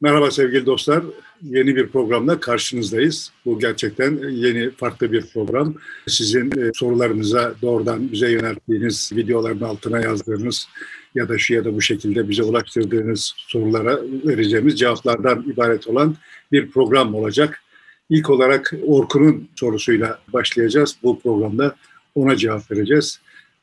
Merhaba sevgili dostlar. Yeni bir programla karşınızdayız. Bu gerçekten yeni, farklı bir program. Sizin e, sorularınıza doğrudan bize yönelttiğiniz, videoların altına yazdığınız ya da şu ya da bu şekilde bize ulaştırdığınız sorulara vereceğimiz cevaplardan ibaret olan bir program olacak. İlk olarak Orkun'un sorusuyla başlayacağız. Bu programda ona cevap vereceğiz.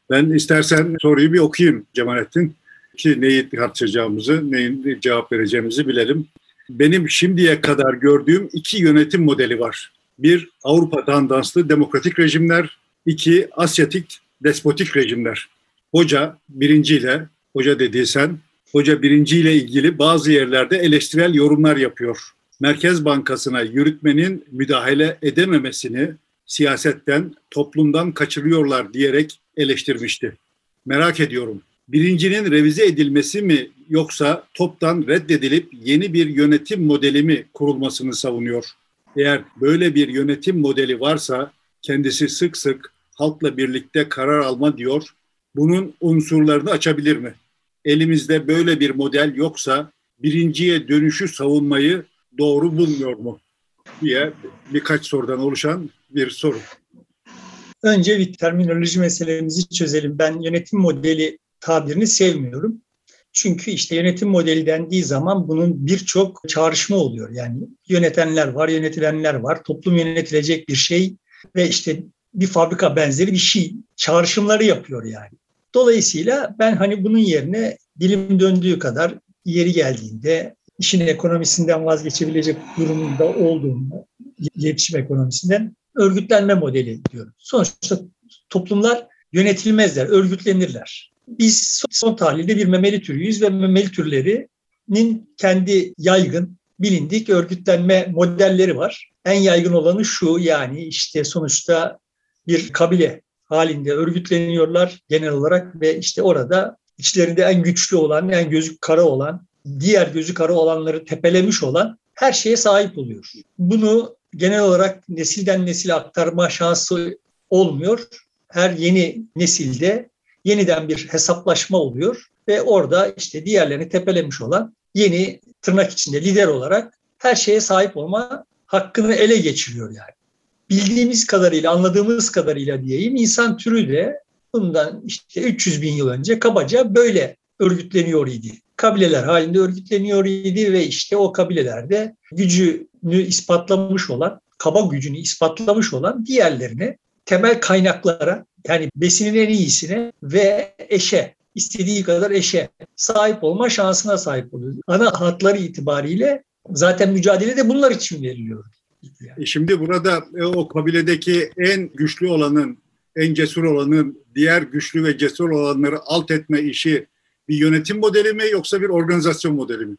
Ben istersen soruyu bir okuyayım Cemalettin ki neyi tartışacağımızı, neyin cevap vereceğimizi bilelim. Benim şimdiye kadar gördüğüm iki yönetim modeli var. Bir, Avrupa tandanslı demokratik rejimler. iki Asyatik despotik rejimler. Hoca birinciyle, hoca dediysen, hoca birinciyle ilgili bazı yerlerde eleştirel yorumlar yapıyor. Merkez Bankası'na yürütmenin müdahale edememesini siyasetten, toplumdan kaçırıyorlar diyerek eleştirmişti. Merak ediyorum birincinin revize edilmesi mi yoksa toptan reddedilip yeni bir yönetim modeli mi kurulmasını savunuyor? Eğer böyle bir yönetim modeli varsa kendisi sık sık halkla birlikte karar alma diyor. Bunun unsurlarını açabilir mi? Elimizde böyle bir model yoksa birinciye dönüşü savunmayı doğru bulmuyor mu? diye birkaç sorudan oluşan bir soru. Önce bir terminoloji meselemizi çözelim. Ben yönetim modeli tabirini sevmiyorum. Çünkü işte yönetim modeli dendiği zaman bunun birçok çağrışma oluyor. Yani yönetenler var, yönetilenler var, toplum yönetilecek bir şey ve işte bir fabrika benzeri bir şey çağrışımları yapıyor yani. Dolayısıyla ben hani bunun yerine dilim döndüğü kadar yeri geldiğinde işin ekonomisinden vazgeçebilecek durumunda olduğunda, iletişim ekonomisinden örgütlenme modeli diyorum. Sonuçta toplumlar yönetilmezler, örgütlenirler. Biz son tahlilde bir memeli türüyüz ve memeli türlerinin kendi yaygın, bilindik örgütlenme modelleri var. En yaygın olanı şu yani işte sonuçta bir kabile halinde örgütleniyorlar genel olarak ve işte orada içlerinde en güçlü olan, en gözü kara olan, diğer gözü kara olanları tepelemiş olan her şeye sahip oluyor. Bunu genel olarak nesilden nesile aktarma şansı olmuyor. Her yeni nesilde yeniden bir hesaplaşma oluyor ve orada işte diğerlerini tepelemiş olan yeni tırnak içinde lider olarak her şeye sahip olma hakkını ele geçiriyor yani. Bildiğimiz kadarıyla, anladığımız kadarıyla diyeyim insan türü de bundan işte 300 bin yıl önce kabaca böyle örgütleniyor idi. Kabileler halinde örgütleniyor idi ve işte o kabilelerde gücünü ispatlamış olan, kaba gücünü ispatlamış olan diğerlerini temel kaynaklara yani besinin en iyisine ve eşe istediği kadar eşe sahip olma şansına sahip oluyor. Ana hatları itibariyle zaten mücadele de bunlar için veriliyor. E şimdi burada e, o kabiledeki en güçlü olanın, en cesur olanın diğer güçlü ve cesur olanları alt etme işi bir yönetim modeli mi yoksa bir organizasyon modeli mi?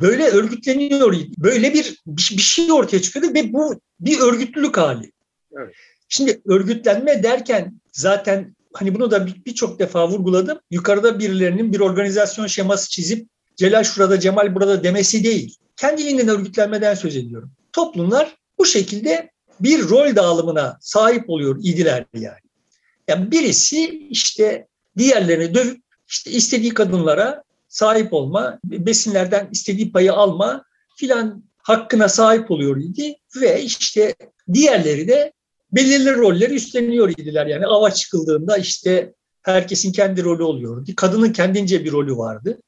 Böyle örgütleniyor. Böyle bir bir şey ortaya çıkıyor ve bu bir örgütlülük hali. Evet. Şimdi örgütlenme derken zaten hani bunu da birçok defa vurguladım. Yukarıda birilerinin bir organizasyon şeması çizip Celal şurada Cemal burada demesi değil. Kendiliğinden örgütlenmeden söz ediyorum. Toplumlar bu şekilde bir rol dağılımına sahip oluyor idiler yani. Yani birisi işte diğerlerini dövüp işte istediği kadınlara sahip olma, besinlerden istediği payı alma filan hakkına sahip oluyor idi ve işte diğerleri de belirli rolleri üstleniyor idiler. Yani ava çıkıldığında işte herkesin kendi rolü oluyordu. Kadının kendince bir rolü vardı.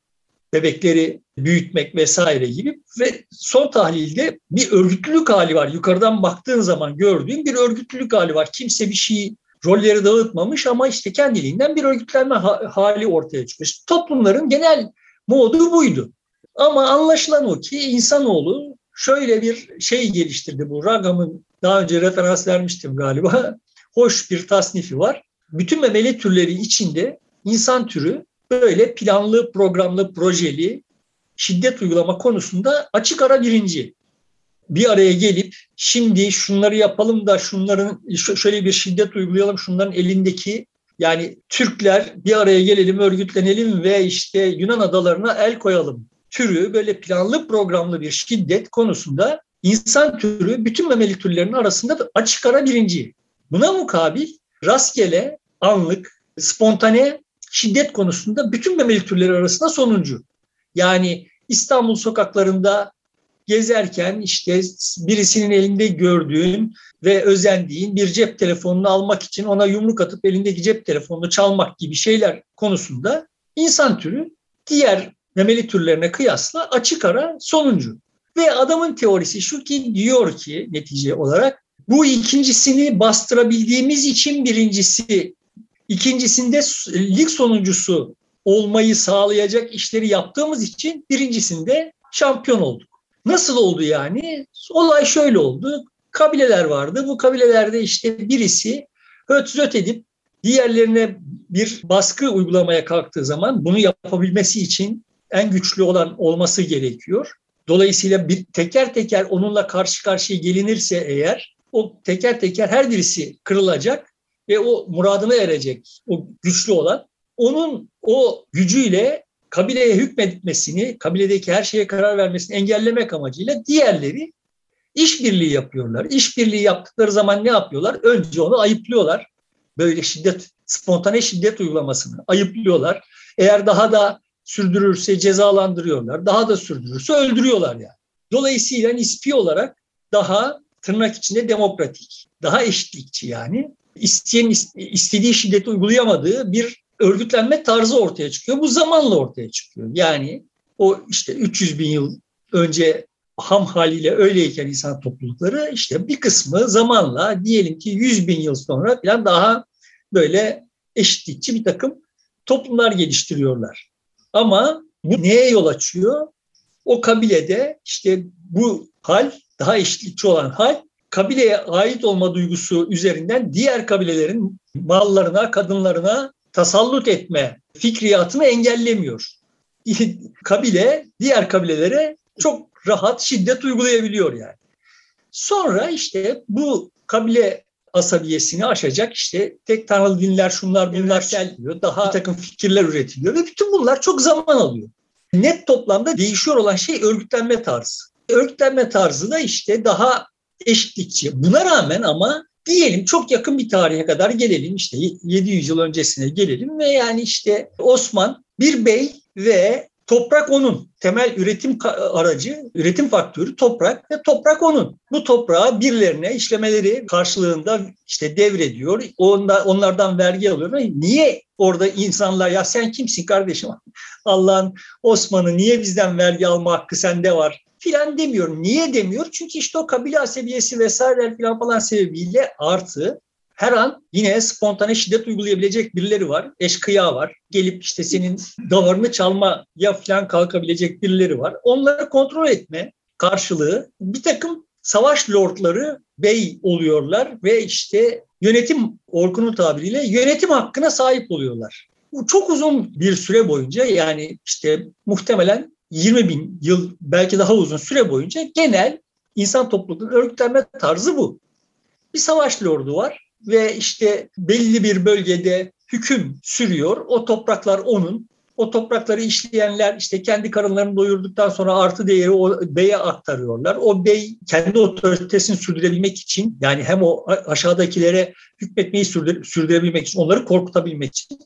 Bebekleri büyütmek vesaire gibi ve son tahlilde bir örgütlülük hali var. Yukarıdan baktığın zaman gördüğün bir örgütlülük hali var. Kimse bir şeyi rolleri dağıtmamış ama işte kendiliğinden bir örgütlenme hali ortaya çıkmış. Toplumların genel modu buydu. Ama anlaşılan o ki insanoğlu şöyle bir şey geliştirdi bu Ragam'ın daha önce referans vermiştim galiba. Hoş bir tasnifi var. Bütün memeli türleri içinde insan türü böyle planlı, programlı, projeli şiddet uygulama konusunda açık ara birinci. Bir araya gelip şimdi şunları yapalım da şunların şöyle bir şiddet uygulayalım şunların elindeki yani Türkler bir araya gelelim, örgütlenelim ve işte Yunan adalarına el koyalım türü böyle planlı programlı bir şiddet konusunda insan türü bütün memeli türlerin arasında açık ara birinci. Buna mukabil rastgele, anlık, spontane şiddet konusunda bütün memeli türleri arasında sonuncu. Yani İstanbul sokaklarında gezerken işte birisinin elinde gördüğün ve özendiğin bir cep telefonunu almak için ona yumruk atıp elindeki cep telefonunu çalmak gibi şeyler konusunda insan türü diğer memeli türlerine kıyasla açık ara sonuncu. Ve adamın teorisi şu ki diyor ki netice olarak bu ikincisini bastırabildiğimiz için birincisi, ikincisinde lig sonuncusu olmayı sağlayacak işleri yaptığımız için birincisinde şampiyon olduk. Nasıl oldu yani? Olay şöyle oldu. Kabileler vardı. Bu kabilelerde işte birisi höt zöt edip diğerlerine bir baskı uygulamaya kalktığı zaman bunu yapabilmesi için en güçlü olan olması gerekiyor. Dolayısıyla bir teker teker onunla karşı karşıya gelinirse eğer o teker teker her birisi kırılacak ve o muradına erecek o güçlü olan onun o gücüyle kabileye hükmetmesini, kabiledeki her şeye karar vermesini engellemek amacıyla diğerleri işbirliği yapıyorlar. İşbirliği yaptıkları zaman ne yapıyorlar? Önce onu ayıplıyorlar. Böyle şiddet, spontane şiddet uygulamasını ayıplıyorlar. Eğer daha da sürdürürse cezalandırıyorlar. Daha da sürdürürse öldürüyorlar yani. Dolayısıyla nispi olarak daha tırnak içinde demokratik, daha eşitlikçi yani isteyen istediği şiddeti uygulayamadığı bir örgütlenme tarzı ortaya çıkıyor. Bu zamanla ortaya çıkıyor. Yani o işte 300 bin yıl önce ham haliyle öyleyken insan toplulukları işte bir kısmı zamanla diyelim ki 100 bin yıl sonra falan daha böyle eşitlikçi bir takım toplumlar geliştiriyorlar. Ama bu neye yol açıyor? O kabilede işte bu hal, daha eşitlikçi olan hal, kabileye ait olma duygusu üzerinden diğer kabilelerin mallarına, kadınlarına tasallut etme fikriyatını engellemiyor. Kabile diğer kabilelere çok rahat şiddet uygulayabiliyor yani. Sonra işte bu kabile asabiyesini aşacak işte tek tanrılı dinler şunlar bunlar geliyor. Daha bir takım fikirler üretiliyor ve bütün bunlar çok zaman alıyor. Net toplamda değişiyor olan şey örgütlenme tarzı. Örgütlenme tarzı da işte daha eşitlikçi. Buna rağmen ama diyelim çok yakın bir tarihe kadar gelelim işte 700 yıl öncesine gelelim ve yani işte Osman bir bey ve toprak onun. Temel üretim aracı, üretim faktörü toprak ve toprak onun. Bu toprağı birilerine işlemeleri karşılığında işte devrediyor. Onda, onlardan vergi alıyor. Niye orada insanlar ya sen kimsin kardeşim? Allah'ın Osman'ı niye bizden vergi alma hakkı sende var? filan demiyor. Niye demiyor? Çünkü işte o kabile asabiyesi vesaire filan falan sebebiyle artı her an yine spontane şiddet uygulayabilecek birileri var. Eşkıya var. Gelip işte senin davarını çalmaya falan kalkabilecek birileri var. Onları kontrol etme karşılığı bir takım savaş lordları bey oluyorlar ve işte yönetim Orkun'un tabiriyle yönetim hakkına sahip oluyorlar. Bu çok uzun bir süre boyunca yani işte muhtemelen 20 bin yıl belki daha uzun süre boyunca genel insan topluluğunun örgütlenme tarzı bu. Bir savaş lordu var ve işte belli bir bölgede hüküm sürüyor. O topraklar onun. O toprakları işleyenler işte kendi karınlarını doyurduktan sonra artı değeri o beye aktarıyorlar. O bey kendi otoritesini sürdürebilmek için yani hem o aşağıdakilere hükmetmeyi sürdürebilmek için, onları korkutabilmek için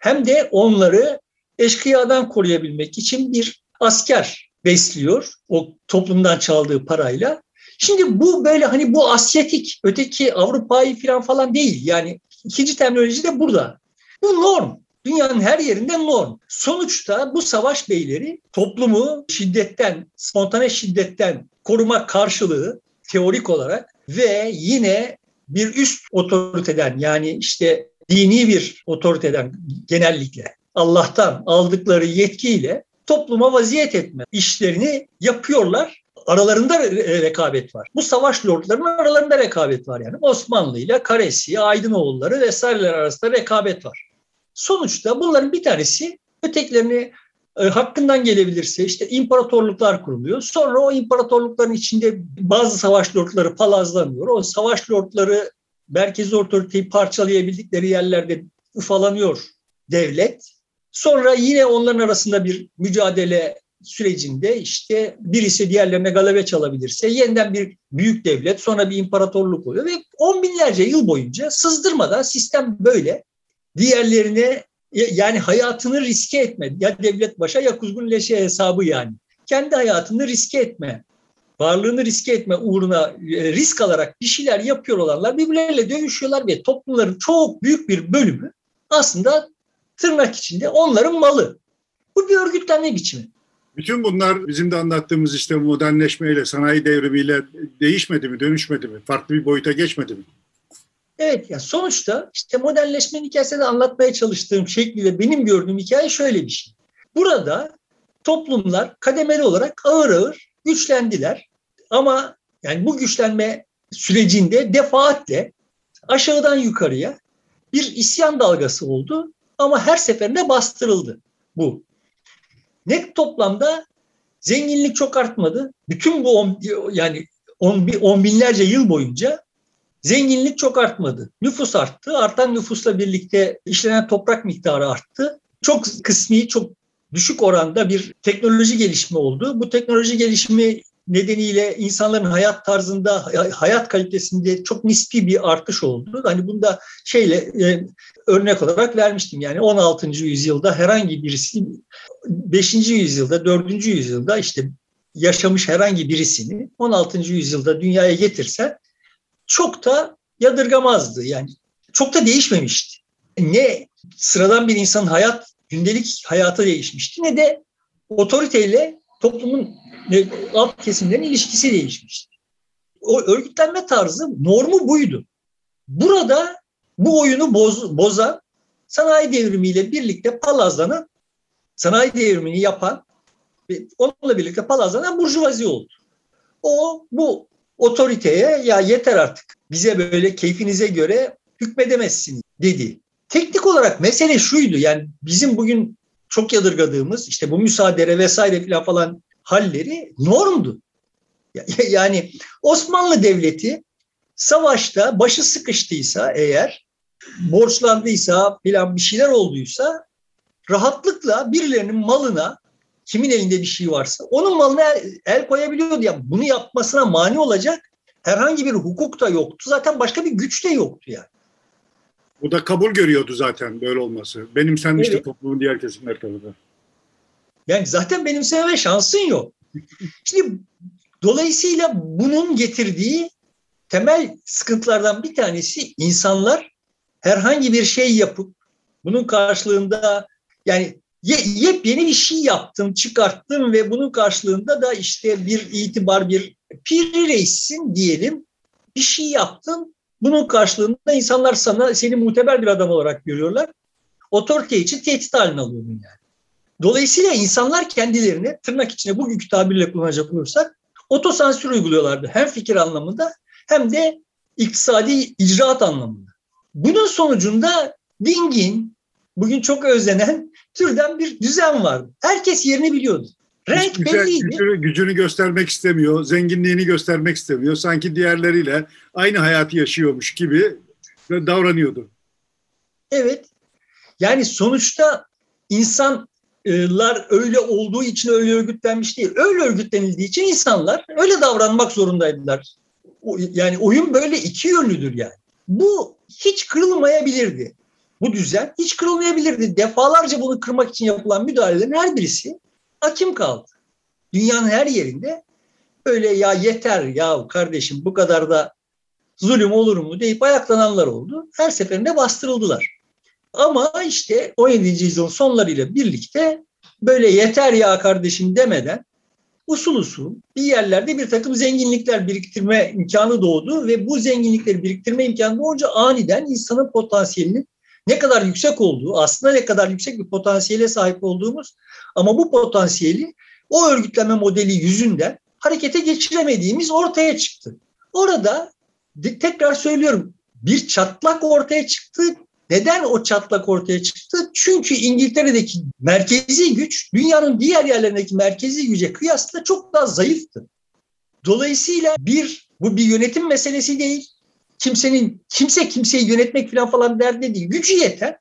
hem de onları eşkıyadan koruyabilmek için bir asker besliyor o toplumdan çaldığı parayla. Şimdi bu böyle hani bu Asyatik, öteki Avrupa'yı falan falan değil. Yani ikinci terminoloji de burada. Bu norm. Dünyanın her yerinde norm. Sonuçta bu savaş beyleri toplumu şiddetten, spontane şiddetten koruma karşılığı teorik olarak ve yine bir üst otoriteden yani işte dini bir otoriteden genellikle Allah'tan aldıkları yetkiyle topluma vaziyet etme işlerini yapıyorlar. Aralarında rekabet var. Bu savaş lordlarının aralarında rekabet var yani. Osmanlı ile Karesi, Aydınoğulları vesaireler arasında rekabet var. Sonuçta bunların bir tanesi ötekilerini e, hakkından gelebilirse işte imparatorluklar kuruluyor. Sonra o imparatorlukların içinde bazı savaş lordları palazlanıyor. O savaş lordları merkezi otoriteyi parçalayabildikleri yerlerde ufalanıyor devlet. Sonra yine onların arasında bir mücadele sürecinde işte birisi diğerlerine galebe çalabilirse yeniden bir büyük devlet sonra bir imparatorluk oluyor ve on binlerce yıl boyunca sızdırmadan sistem böyle diğerlerine yani hayatını riske etme ya devlet başa ya kuzgun leşe hesabı yani kendi hayatını riske etme varlığını riske etme uğruna e, risk alarak bir şeyler yapıyor olanlar birbirleriyle dövüşüyorlar ve toplumların çok büyük bir bölümü aslında tırnak içinde onların malı. Bu bir örgütlenme biçimi. Bütün bunlar bizim de anlattığımız işte modernleşmeyle, sanayi devrimiyle değişmedi mi, dönüşmedi mi? Farklı bir boyuta geçmedi mi? Evet ya sonuçta işte modernleşmenin hikayesini anlatmaya çalıştığım şekliyle benim gördüğüm hikaye şöyle bir şey. Burada toplumlar kademeli olarak ağır ağır güçlendiler. Ama yani bu güçlenme sürecinde defaatle aşağıdan yukarıya bir isyan dalgası oldu ama her seferinde bastırıldı bu. Net toplamda zenginlik çok artmadı. Bütün bu on, yani on, on binlerce yıl boyunca zenginlik çok artmadı. Nüfus arttı. Artan nüfusla birlikte işlenen toprak miktarı arttı. Çok kısmi, çok düşük oranda bir teknoloji gelişimi oldu. Bu teknoloji gelişimi nedeniyle insanların hayat tarzında, hayat kalitesinde çok nispi bir artış oldu. Hani bunda şeyle e, örnek olarak vermiştim. Yani 16. yüzyılda herhangi birisi 5. yüzyılda, 4. yüzyılda işte yaşamış herhangi birisini 16. yüzyılda dünyaya getirse çok da yadırgamazdı. Yani çok da değişmemişti. Ne sıradan bir insanın hayat, gündelik hayatı değişmişti ne de otoriteyle toplumun alt kesimlerin ilişkisi değişmişti. O örgütlenme tarzı normu buydu. Burada bu oyunu boz, bozan sanayi devrimiyle birlikte palazlanan, sanayi devrimini yapan onunla birlikte palazlanan burjuvazi oldu. O bu otoriteye ya yeter artık bize böyle keyfinize göre hükmedemezsiniz dedi. Teknik olarak mesele şuydu yani bizim bugün çok yadırgadığımız işte bu müsaade vesaire falan falan halleri normdu. Yani Osmanlı Devleti savaşta başı sıkıştıysa eğer borçlandıysa filan bir şeyler olduysa rahatlıkla birilerinin malına kimin elinde bir şey varsa onun malına el koyabiliyordu. Yani bunu yapmasına mani olacak herhangi bir hukuk da yoktu. Zaten başka bir güç de yoktu yani. Bu da kabul görüyordu zaten böyle olması. Benimsenmişti evet. toplumun diğer kesimler tarafından. Yani zaten benimseme şansın yok. Şimdi dolayısıyla bunun getirdiği temel sıkıntılardan bir tanesi insanlar herhangi bir şey yapıp bunun karşılığında yani yepyeni bir şey yaptım, çıkarttım ve bunun karşılığında da işte bir itibar, bir piri reissin diyelim. Bir şey yaptın. Bunun karşılığında insanlar sana seni muteber bir adam olarak görüyorlar. Otorite için tehdit haline alıyorsun yani. Dolayısıyla insanlar kendilerine tırnak içine bugünkü tabirle kullanacak olursak otosansür uyguluyorlardı. Hem fikir anlamında hem de iktisadi icraat anlamında. Bunun sonucunda dingin, bugün çok özlenen türden bir düzen vardı. Herkes yerini biliyordu. Renk güzel, belliydi. Gücünü, gücünü göstermek istemiyor, zenginliğini göstermek istemiyor. Sanki diğerleriyle aynı hayatı yaşıyormuş gibi davranıyordu. Evet. Yani sonuçta insanlar öyle olduğu için öyle örgütlenmiş değil. Öyle örgütlenildiği için insanlar öyle davranmak zorundaydılar. Yani oyun böyle iki yönlüdür yani. Bu hiç kırılmayabilirdi. Bu düzen hiç kırılmayabilirdi. Defalarca bunu kırmak için yapılan müdahalelerin her birisi hakim kaldı. Dünyanın her yerinde öyle ya yeter ya kardeşim bu kadar da zulüm olur mu deyip ayaklananlar oldu. Her seferinde bastırıldılar. Ama işte 17. yüzyılın sonlarıyla birlikte böyle yeter ya kardeşim demeden usul usul bir yerlerde bir takım zenginlikler biriktirme imkanı doğdu ve bu zenginlikleri biriktirme imkanı doğunca aniden insanın potansiyelinin ne kadar yüksek olduğu, aslında ne kadar yüksek bir potansiyele sahip olduğumuz ama bu potansiyeli o örgütlenme modeli yüzünden harekete geçiremediğimiz ortaya çıktı. Orada tekrar söylüyorum bir çatlak ortaya çıktı. Neden o çatlak ortaya çıktı? Çünkü İngiltere'deki merkezi güç dünyanın diğer yerlerindeki merkezi güce kıyasla çok daha zayıftı. Dolayısıyla bir bu bir yönetim meselesi değil kimsenin kimse kimseyi yönetmek falan falan derdi değil. Gücü yeter.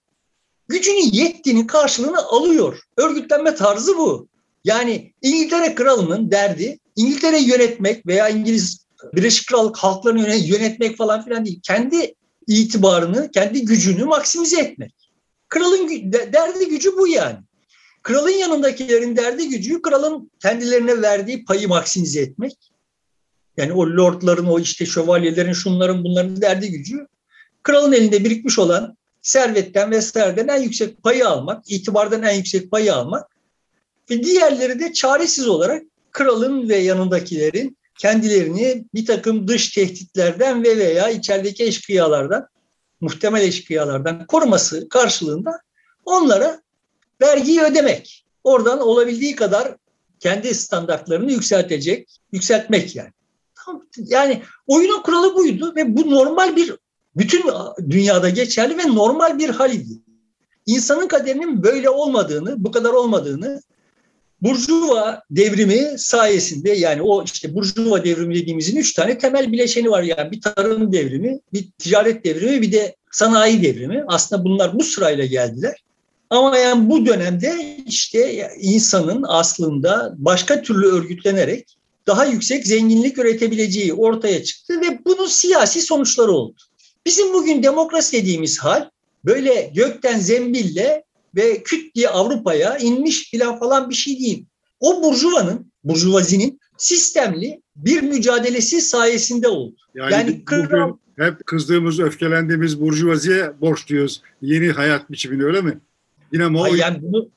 Gücünün yettiğinin karşılığını alıyor. Örgütlenme tarzı bu. Yani İngiltere kralının derdi İngiltere yönetmek veya İngiliz Birleşik Krallık halklarını yönetmek falan filan değil. Kendi itibarını, kendi gücünü maksimize etmek. Kralın derdi gücü bu yani. Kralın yanındakilerin derdi gücü kralın kendilerine verdiği payı maksimize etmek. Yani o lordların, o işte şövalyelerin, şunların bunların derdi gücü kralın elinde birikmiş olan servetten vesaireden en yüksek payı almak, itibardan en yüksek payı almak ve diğerleri de çaresiz olarak kralın ve yanındakilerin kendilerini bir takım dış tehditlerden ve veya içerideki eşkıyalardan, muhtemel eşkıyalardan koruması karşılığında onlara vergiyi ödemek. Oradan olabildiği kadar kendi standartlarını yükseltecek, yükseltmek yani. Yani oyunun kuralı buydu ve bu normal bir bütün dünyada geçerli ve normal bir hal idi. İnsanın kaderinin böyle olmadığını, bu kadar olmadığını Burjuva devrimi sayesinde yani o işte Burjuva devrimi dediğimizin üç tane temel bileşeni var. Yani bir tarım devrimi, bir ticaret devrimi, bir de sanayi devrimi. Aslında bunlar bu sırayla geldiler. Ama yani bu dönemde işte insanın aslında başka türlü örgütlenerek daha yüksek zenginlik üretebileceği ortaya çıktı ve bunun siyasi sonuçları oldu. Bizim bugün demokrasi dediğimiz hal böyle gökten zembille ve küt diye Avrupa'ya inmiş filan falan bir şey değil. O burjuvanın, burjuvazinin sistemli bir mücadelesi sayesinde oldu. Yani, yani bugün hep kızdığımız, öfkelendiğimiz burjuvaziye borçluyuz yeni hayat biçimini öyle mi? Yine o... Yani bunu,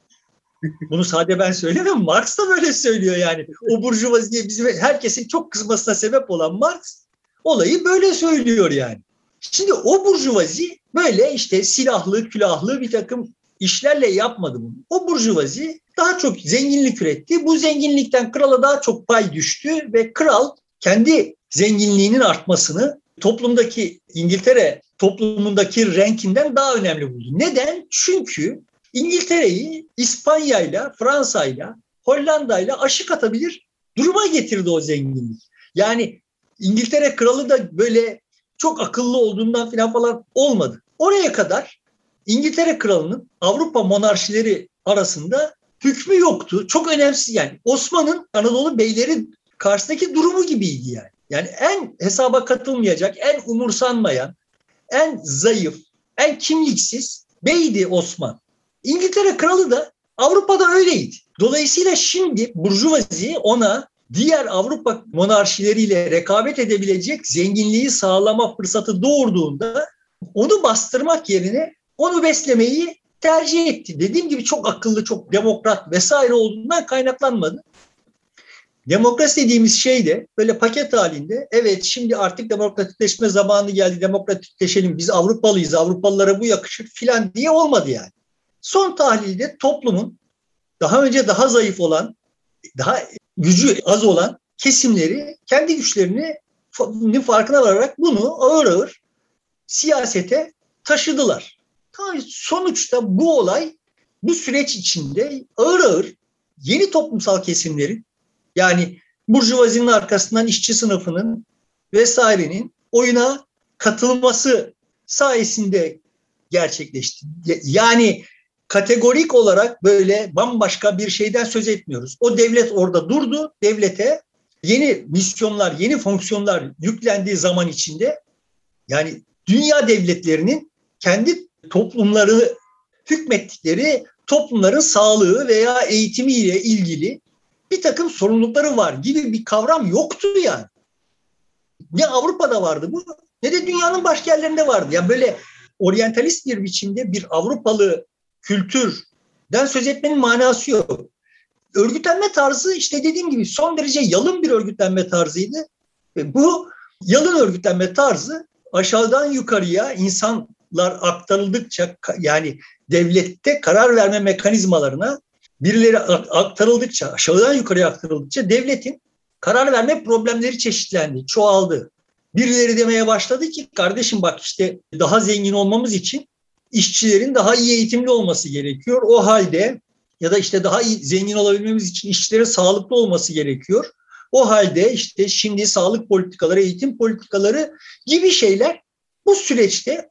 bunu sadece ben söylemem. Marx da böyle söylüyor yani. O burjuvaziye bizim herkesin çok kızmasına sebep olan Marx olayı böyle söylüyor yani. Şimdi o burjuvazi böyle işte silahlı, külahlı bir takım işlerle yapmadı bunu. O burjuvazi daha çok zenginlik üretti. Bu zenginlikten krala daha çok pay düştü ve kral kendi zenginliğinin artmasını toplumdaki İngiltere toplumundaki renkinden daha önemli buldu. Neden? Çünkü İngiltere'yi İspanya'yla, Fransa'yla, Hollanda'yla aşık atabilir duruma getirdi o zenginlik. Yani İngiltere kralı da böyle çok akıllı olduğundan falan falan olmadı. Oraya kadar İngiltere kralının Avrupa monarşileri arasında hükmü yoktu. Çok önemsiz yani. Osman'ın Anadolu beyleri karşısındaki durumu gibiydi yani. Yani en hesaba katılmayacak, en umursanmayan, en zayıf, en kimliksiz beydi Osman. İngiltere kralı da Avrupa'da öyleydi. Dolayısıyla şimdi Burjuvazi ona diğer Avrupa monarşileriyle rekabet edebilecek zenginliği sağlama fırsatı doğurduğunda onu bastırmak yerine onu beslemeyi tercih etti. Dediğim gibi çok akıllı, çok demokrat vesaire olduğundan kaynaklanmadı. Demokrasi dediğimiz şey de böyle paket halinde evet şimdi artık demokratikleşme zamanı geldi demokratikleşelim biz Avrupalıyız Avrupalılara bu yakışır filan diye olmadı yani. Son tahlilde toplumun daha önce daha zayıf olan, daha gücü az olan kesimleri kendi güçlerini farkına vararak bunu ağır ağır siyasete taşıdılar. Sonuçta bu olay bu süreç içinde ağır ağır yeni toplumsal kesimlerin yani burjuvazinin arkasından işçi sınıfının vesairenin oyuna katılması sayesinde gerçekleşti. Yani kategorik olarak böyle bambaşka bir şeyden söz etmiyoruz. O devlet orada durdu. Devlete yeni misyonlar, yeni fonksiyonlar yüklendiği zaman içinde yani dünya devletlerinin kendi toplumları hükmettikleri toplumların sağlığı veya eğitimiyle ilgili bir takım sorumlulukları var gibi bir kavram yoktu yani. Ne Avrupa'da vardı bu ne de dünyanın başka yerlerinde vardı. Yani böyle oryantalist bir biçimde bir Avrupalı kültürden söz etmenin manası yok. Örgütlenme tarzı işte dediğim gibi son derece yalın bir örgütlenme tarzıydı. Ve bu yalın örgütlenme tarzı aşağıdan yukarıya insanlar aktarıldıkça yani devlette karar verme mekanizmalarına birileri aktarıldıkça, aşağıdan yukarıya aktarıldıkça devletin karar verme problemleri çeşitlendi, çoğaldı. Birileri demeye başladı ki kardeşim bak işte daha zengin olmamız için işçilerin daha iyi eğitimli olması gerekiyor. O halde ya da işte daha iyi zengin olabilmemiz için işçilerin sağlıklı olması gerekiyor. O halde işte şimdi sağlık politikaları, eğitim politikaları gibi şeyler bu süreçte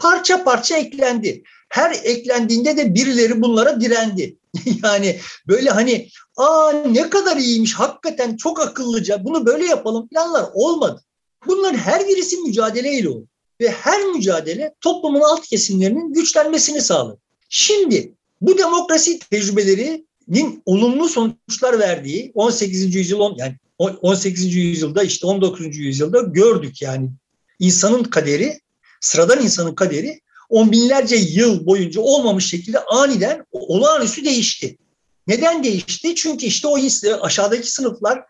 parça parça eklendi. Her eklendiğinde de birileri bunlara direndi. yani böyle hani aa ne kadar iyiymiş hakikaten çok akıllıca bunu böyle yapalım planlar olmadı. Bunların her birisi mücadeleyle oldu ve her mücadele toplumun alt kesimlerinin güçlenmesini sağladı. Şimdi bu demokrasi tecrübeleri nin olumlu sonuçlar verdiği 18. yüzyıl yani 18. yüzyılda işte 19. yüzyılda gördük yani insanın kaderi sıradan insanın kaderi on binlerce yıl boyunca olmamış şekilde aniden olağanüstü değişti. Neden değişti? Çünkü işte o aşağıdaki sınıflar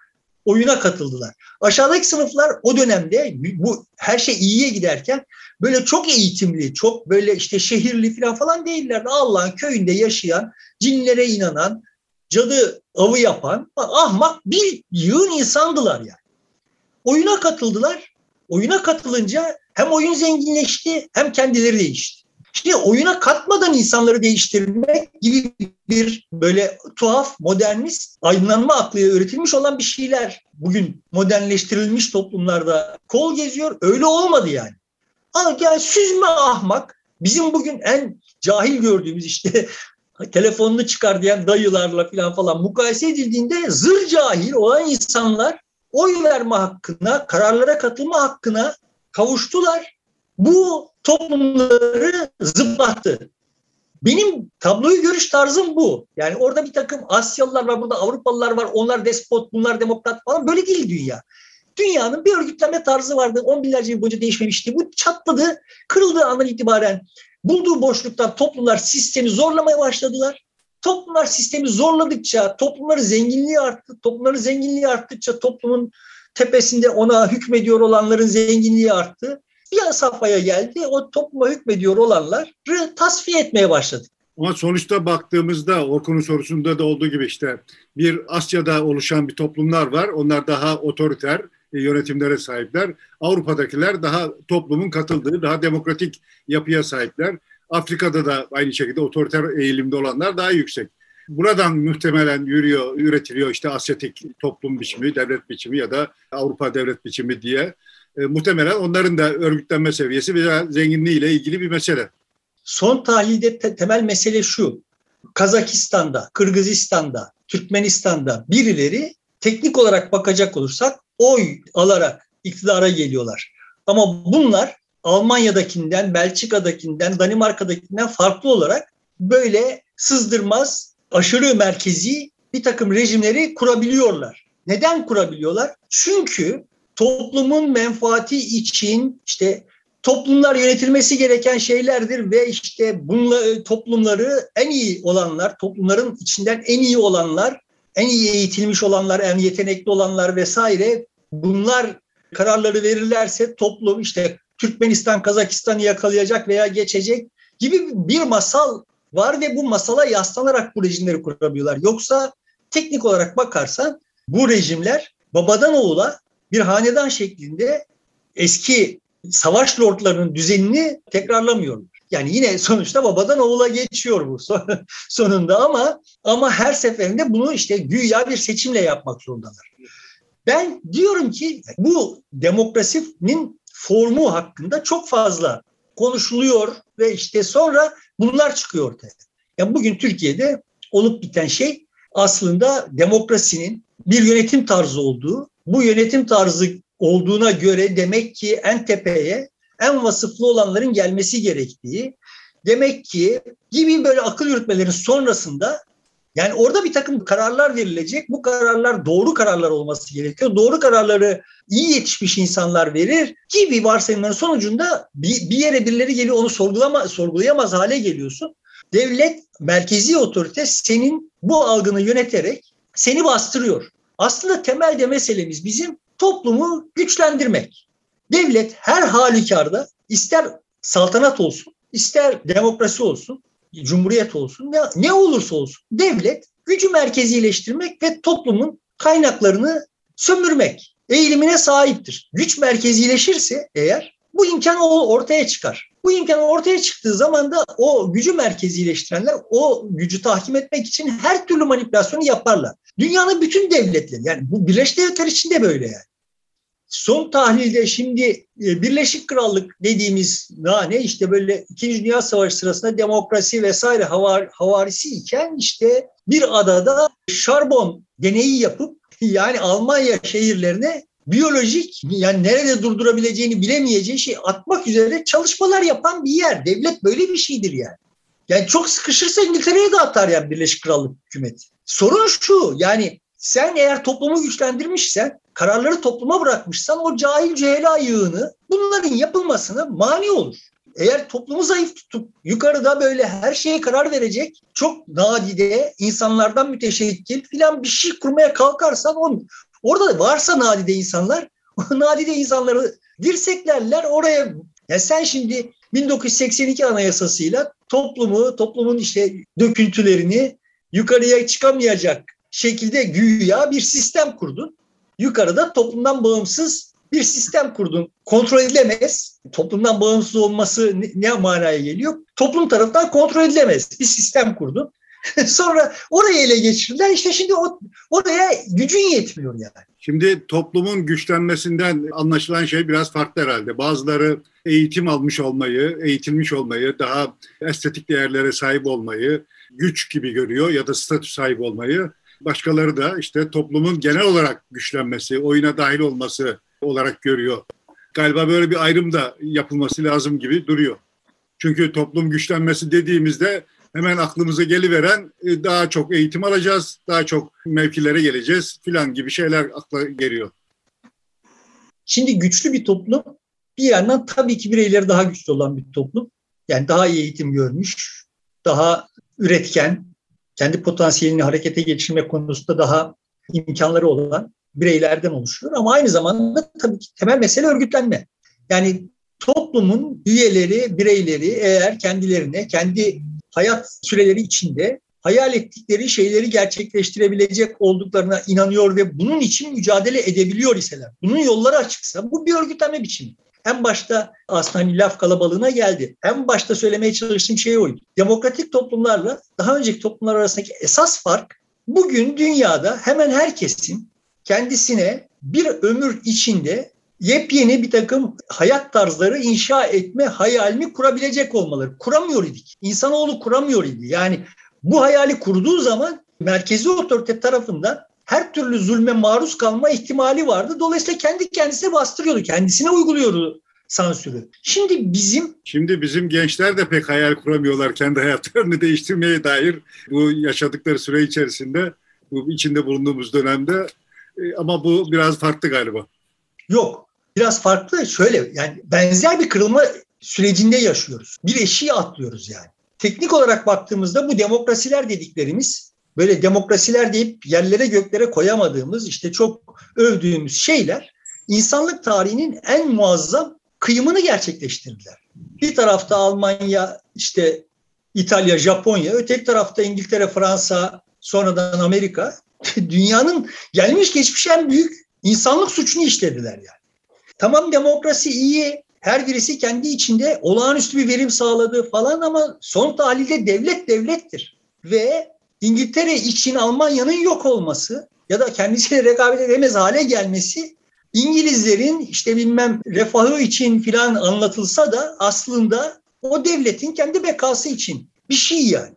oyuna katıldılar. Aşağıdaki sınıflar o dönemde bu her şey iyiye giderken böyle çok eğitimli, çok böyle işte şehirli falan falan değillerdi. Allah'ın köyünde yaşayan, cinlere inanan, cadı avı yapan ahmak bir yığın insandılar yani. Oyuna katıldılar. Oyuna katılınca hem oyun zenginleşti hem kendileri değişti. Şimdi oyuna katmadan insanları değiştirmek gibi bir böyle tuhaf, modernist, aydınlanma aklıyla üretilmiş olan bir şeyler bugün modernleştirilmiş toplumlarda kol geziyor. Öyle olmadı yani. Ama yani süzme ahmak bizim bugün en cahil gördüğümüz işte telefonunu çıkar diyen dayılarla falan falan mukayese edildiğinde zır cahil olan insanlar oy verme hakkına, kararlara katılma hakkına kavuştular. Bu toplumları zıplattı. Benim tabloyu görüş tarzım bu. Yani orada bir takım Asyalılar var, burada Avrupalılar var, onlar despot, bunlar demokrat falan. Böyle değil dünya. Dünyanın bir örgütlenme tarzı vardı. On binlerce yıl boyunca değişmemişti. Bu çatladı, kırıldığı andan itibaren bulduğu boşluktan toplumlar sistemi zorlamaya başladılar. Toplumlar sistemi zorladıkça, toplumları zenginliği arttı. Toplumların zenginliği arttıkça toplumun tepesinde ona hükmediyor olanların zenginliği arttı. Bir safhaya geldi. O topluma hükmediyor olanları tasfiye etmeye başladı. Ama sonuçta baktığımızda Orkun'un sorusunda da olduğu gibi işte bir Asya'da oluşan bir toplumlar var. Onlar daha otoriter e, yönetimlere sahipler. Avrupa'dakiler daha toplumun katıldığı, daha demokratik yapıya sahipler. Afrika'da da aynı şekilde otoriter eğilimde olanlar daha yüksek. Buradan muhtemelen yürüyor, üretiliyor işte Asyatik toplum biçimi, devlet biçimi ya da Avrupa devlet biçimi diye. E, muhtemelen onların da örgütlenme seviyesi veya zenginliğiyle ilgili bir mesele. Son tahlilde te- temel mesele şu. Kazakistan'da, Kırgızistan'da, Türkmenistan'da birileri teknik olarak bakacak olursak oy alarak iktidara geliyorlar. Ama bunlar Almanya'dakinden, Belçika'dakinden, Danimarka'dakinden farklı olarak böyle sızdırmaz, aşırı merkezi bir takım rejimleri kurabiliyorlar. Neden kurabiliyorlar? Çünkü toplumun menfaati için işte toplumlar yönetilmesi gereken şeylerdir ve işte bunla, toplumları en iyi olanlar, toplumların içinden en iyi olanlar, en iyi eğitilmiş olanlar, en yetenekli olanlar vesaire bunlar kararları verirlerse toplum işte Türkmenistan Kazakistan'ı yakalayacak veya geçecek gibi bir masal var ve bu masala yaslanarak bu rejimleri kurabiliyorlar. Yoksa teknik olarak bakarsan bu rejimler babadan oğula bir hanedan şeklinde eski savaş lordlarının düzenini tekrarlamıyorlar. Yani yine sonuçta babadan oğula geçiyor bu sonunda ama ama her seferinde bunu işte güya bir seçimle yapmak zorundalar. Ben diyorum ki bu demokrasinin formu hakkında çok fazla konuşuluyor ve işte sonra bunlar çıkıyor ortaya. Yani bugün Türkiye'de olup biten şey aslında demokrasinin bir yönetim tarzı olduğu, bu yönetim tarzı olduğuna göre demek ki en tepeye en vasıflı olanların gelmesi gerektiği, demek ki gibi böyle akıl yürütmelerin sonrasında yani orada bir takım kararlar verilecek. Bu kararlar doğru kararlar olması gerekiyor. Doğru kararları iyi yetişmiş insanlar verir gibi varsayımların sonucunda bir, bir yere birileri geliyor onu sorgulama, sorgulayamaz hale geliyorsun. Devlet merkezi otorite senin bu algını yöneterek seni bastırıyor. Aslında temelde meselemiz bizim toplumu güçlendirmek. Devlet her halükarda ister saltanat olsun, ister demokrasi olsun, cumhuriyet olsun, ne, ne olursa olsun devlet gücü merkezileştirmek ve toplumun kaynaklarını sömürmek eğilimine sahiptir. Güç merkezileşirse eğer bu imkan ortaya çıkar. Bu imkan ortaya çıktığı zaman da o gücü merkezileştirenler o gücü tahkim etmek için her türlü manipülasyonu yaparlar. Dünyanın bütün devletleri yani bu Birleşik Devletler için de böyle yani. Son tahlilde şimdi e, Birleşik Krallık dediğimiz ne işte böyle İkinci Dünya Savaşı sırasında demokrasi vesaire havar, havarisi iken işte bir adada şarbon deneyi yapıp yani Almanya şehirlerine biyolojik yani nerede durdurabileceğini bilemeyeceği şey atmak üzere çalışmalar yapan bir yer. Devlet böyle bir şeydir yani. Yani çok sıkışırsa İngiltere'ye de atar yani Birleşik Krallık hükümeti. sorun şu yani sen eğer toplumu güçlendirmişsen, kararları topluma bırakmışsan o cahil cehela yığını bunların yapılmasına mani olur. Eğer toplumu zayıf tutup yukarıda böyle her şeye karar verecek çok nadide insanlardan müteşekkil filan bir şey kurmaya kalkarsan on, orada varsa nadide insanlar o nadide insanları dirseklerler oraya. Ya sen şimdi 1982 anayasasıyla toplumu, toplumun işte döküntülerini yukarıya çıkamayacak şekilde güya bir sistem kurdun. Yukarıda toplumdan bağımsız bir sistem kurdun. Kontrol edilemez. Toplumdan bağımsız olması ne, ne manaya geliyor? Toplum tarafından kontrol edilemez bir sistem kurdun. Sonra orayı ele geçirdiler. İşte şimdi o, oraya gücün yetmiyor yani. Şimdi toplumun güçlenmesinden anlaşılan şey biraz farklı herhalde. Bazıları eğitim almış olmayı, eğitilmiş olmayı, daha estetik değerlere sahip olmayı güç gibi görüyor ya da statü sahibi olmayı. Başkaları da işte toplumun genel olarak güçlenmesi, oyuna dahil olması olarak görüyor. Galiba böyle bir ayrım da yapılması lazım gibi duruyor. Çünkü toplum güçlenmesi dediğimizde hemen aklımıza geliveren e, daha çok eğitim alacağız, daha çok mevkilere geleceğiz filan gibi şeyler akla geliyor. Şimdi güçlü bir toplum bir yandan tabii ki bireyleri daha güçlü olan bir toplum. Yani daha iyi eğitim görmüş, daha üretken, kendi potansiyelini harekete geçirme konusunda daha imkanları olan bireylerden oluşuyor. Ama aynı zamanda tabii ki temel mesele örgütlenme. Yani toplumun üyeleri, bireyleri eğer kendilerine, kendi hayat süreleri içinde hayal ettikleri şeyleri gerçekleştirebilecek olduklarına inanıyor ve bunun için mücadele edebiliyor iseler, bunun yolları açıksa bu bir örgütlenme biçimi. En başta aslında hani laf kalabalığına geldi. En başta söylemeye çalıştığım şey oydu. Demokratik toplumlarla daha önceki toplumlar arasındaki esas fark bugün dünyada hemen herkesin kendisine bir ömür içinde yepyeni bir takım hayat tarzları inşa etme hayalini kurabilecek olmaları. Kuramıyor idik. İnsanoğlu kuramıyor idi. Yani bu hayali kurduğu zaman merkezi otorite tarafından her türlü zulme maruz kalma ihtimali vardı. Dolayısıyla kendi kendisine bastırıyordu, kendisine uyguluyordu sansürü. Şimdi bizim Şimdi bizim gençler de pek hayal kuramıyorlar kendi hayatlarını değiştirmeye dair bu yaşadıkları süre içerisinde, bu içinde bulunduğumuz dönemde e, ama bu biraz farklı galiba. Yok. Biraz farklı. Şöyle yani benzer bir kırılma sürecinde yaşıyoruz. Bir eşiği atlıyoruz yani. Teknik olarak baktığımızda bu demokrasiler dediklerimiz böyle demokrasiler deyip yerlere göklere koyamadığımız işte çok övdüğümüz şeyler insanlık tarihinin en muazzam kıyımını gerçekleştirdiler. Bir tarafta Almanya, işte İtalya, Japonya, öteki tarafta İngiltere, Fransa, sonradan Amerika dünyanın gelmiş geçmiş en büyük insanlık suçunu işlediler yani. Tamam demokrasi iyi, her birisi kendi içinde olağanüstü bir verim sağladığı falan ama son tahlilde devlet devlettir. Ve İngiltere için Almanya'nın yok olması ya da kendisiyle rekabet edemez hale gelmesi İngilizlerin işte bilmem refahı için filan anlatılsa da aslında o devletin kendi bekası için bir şey yani.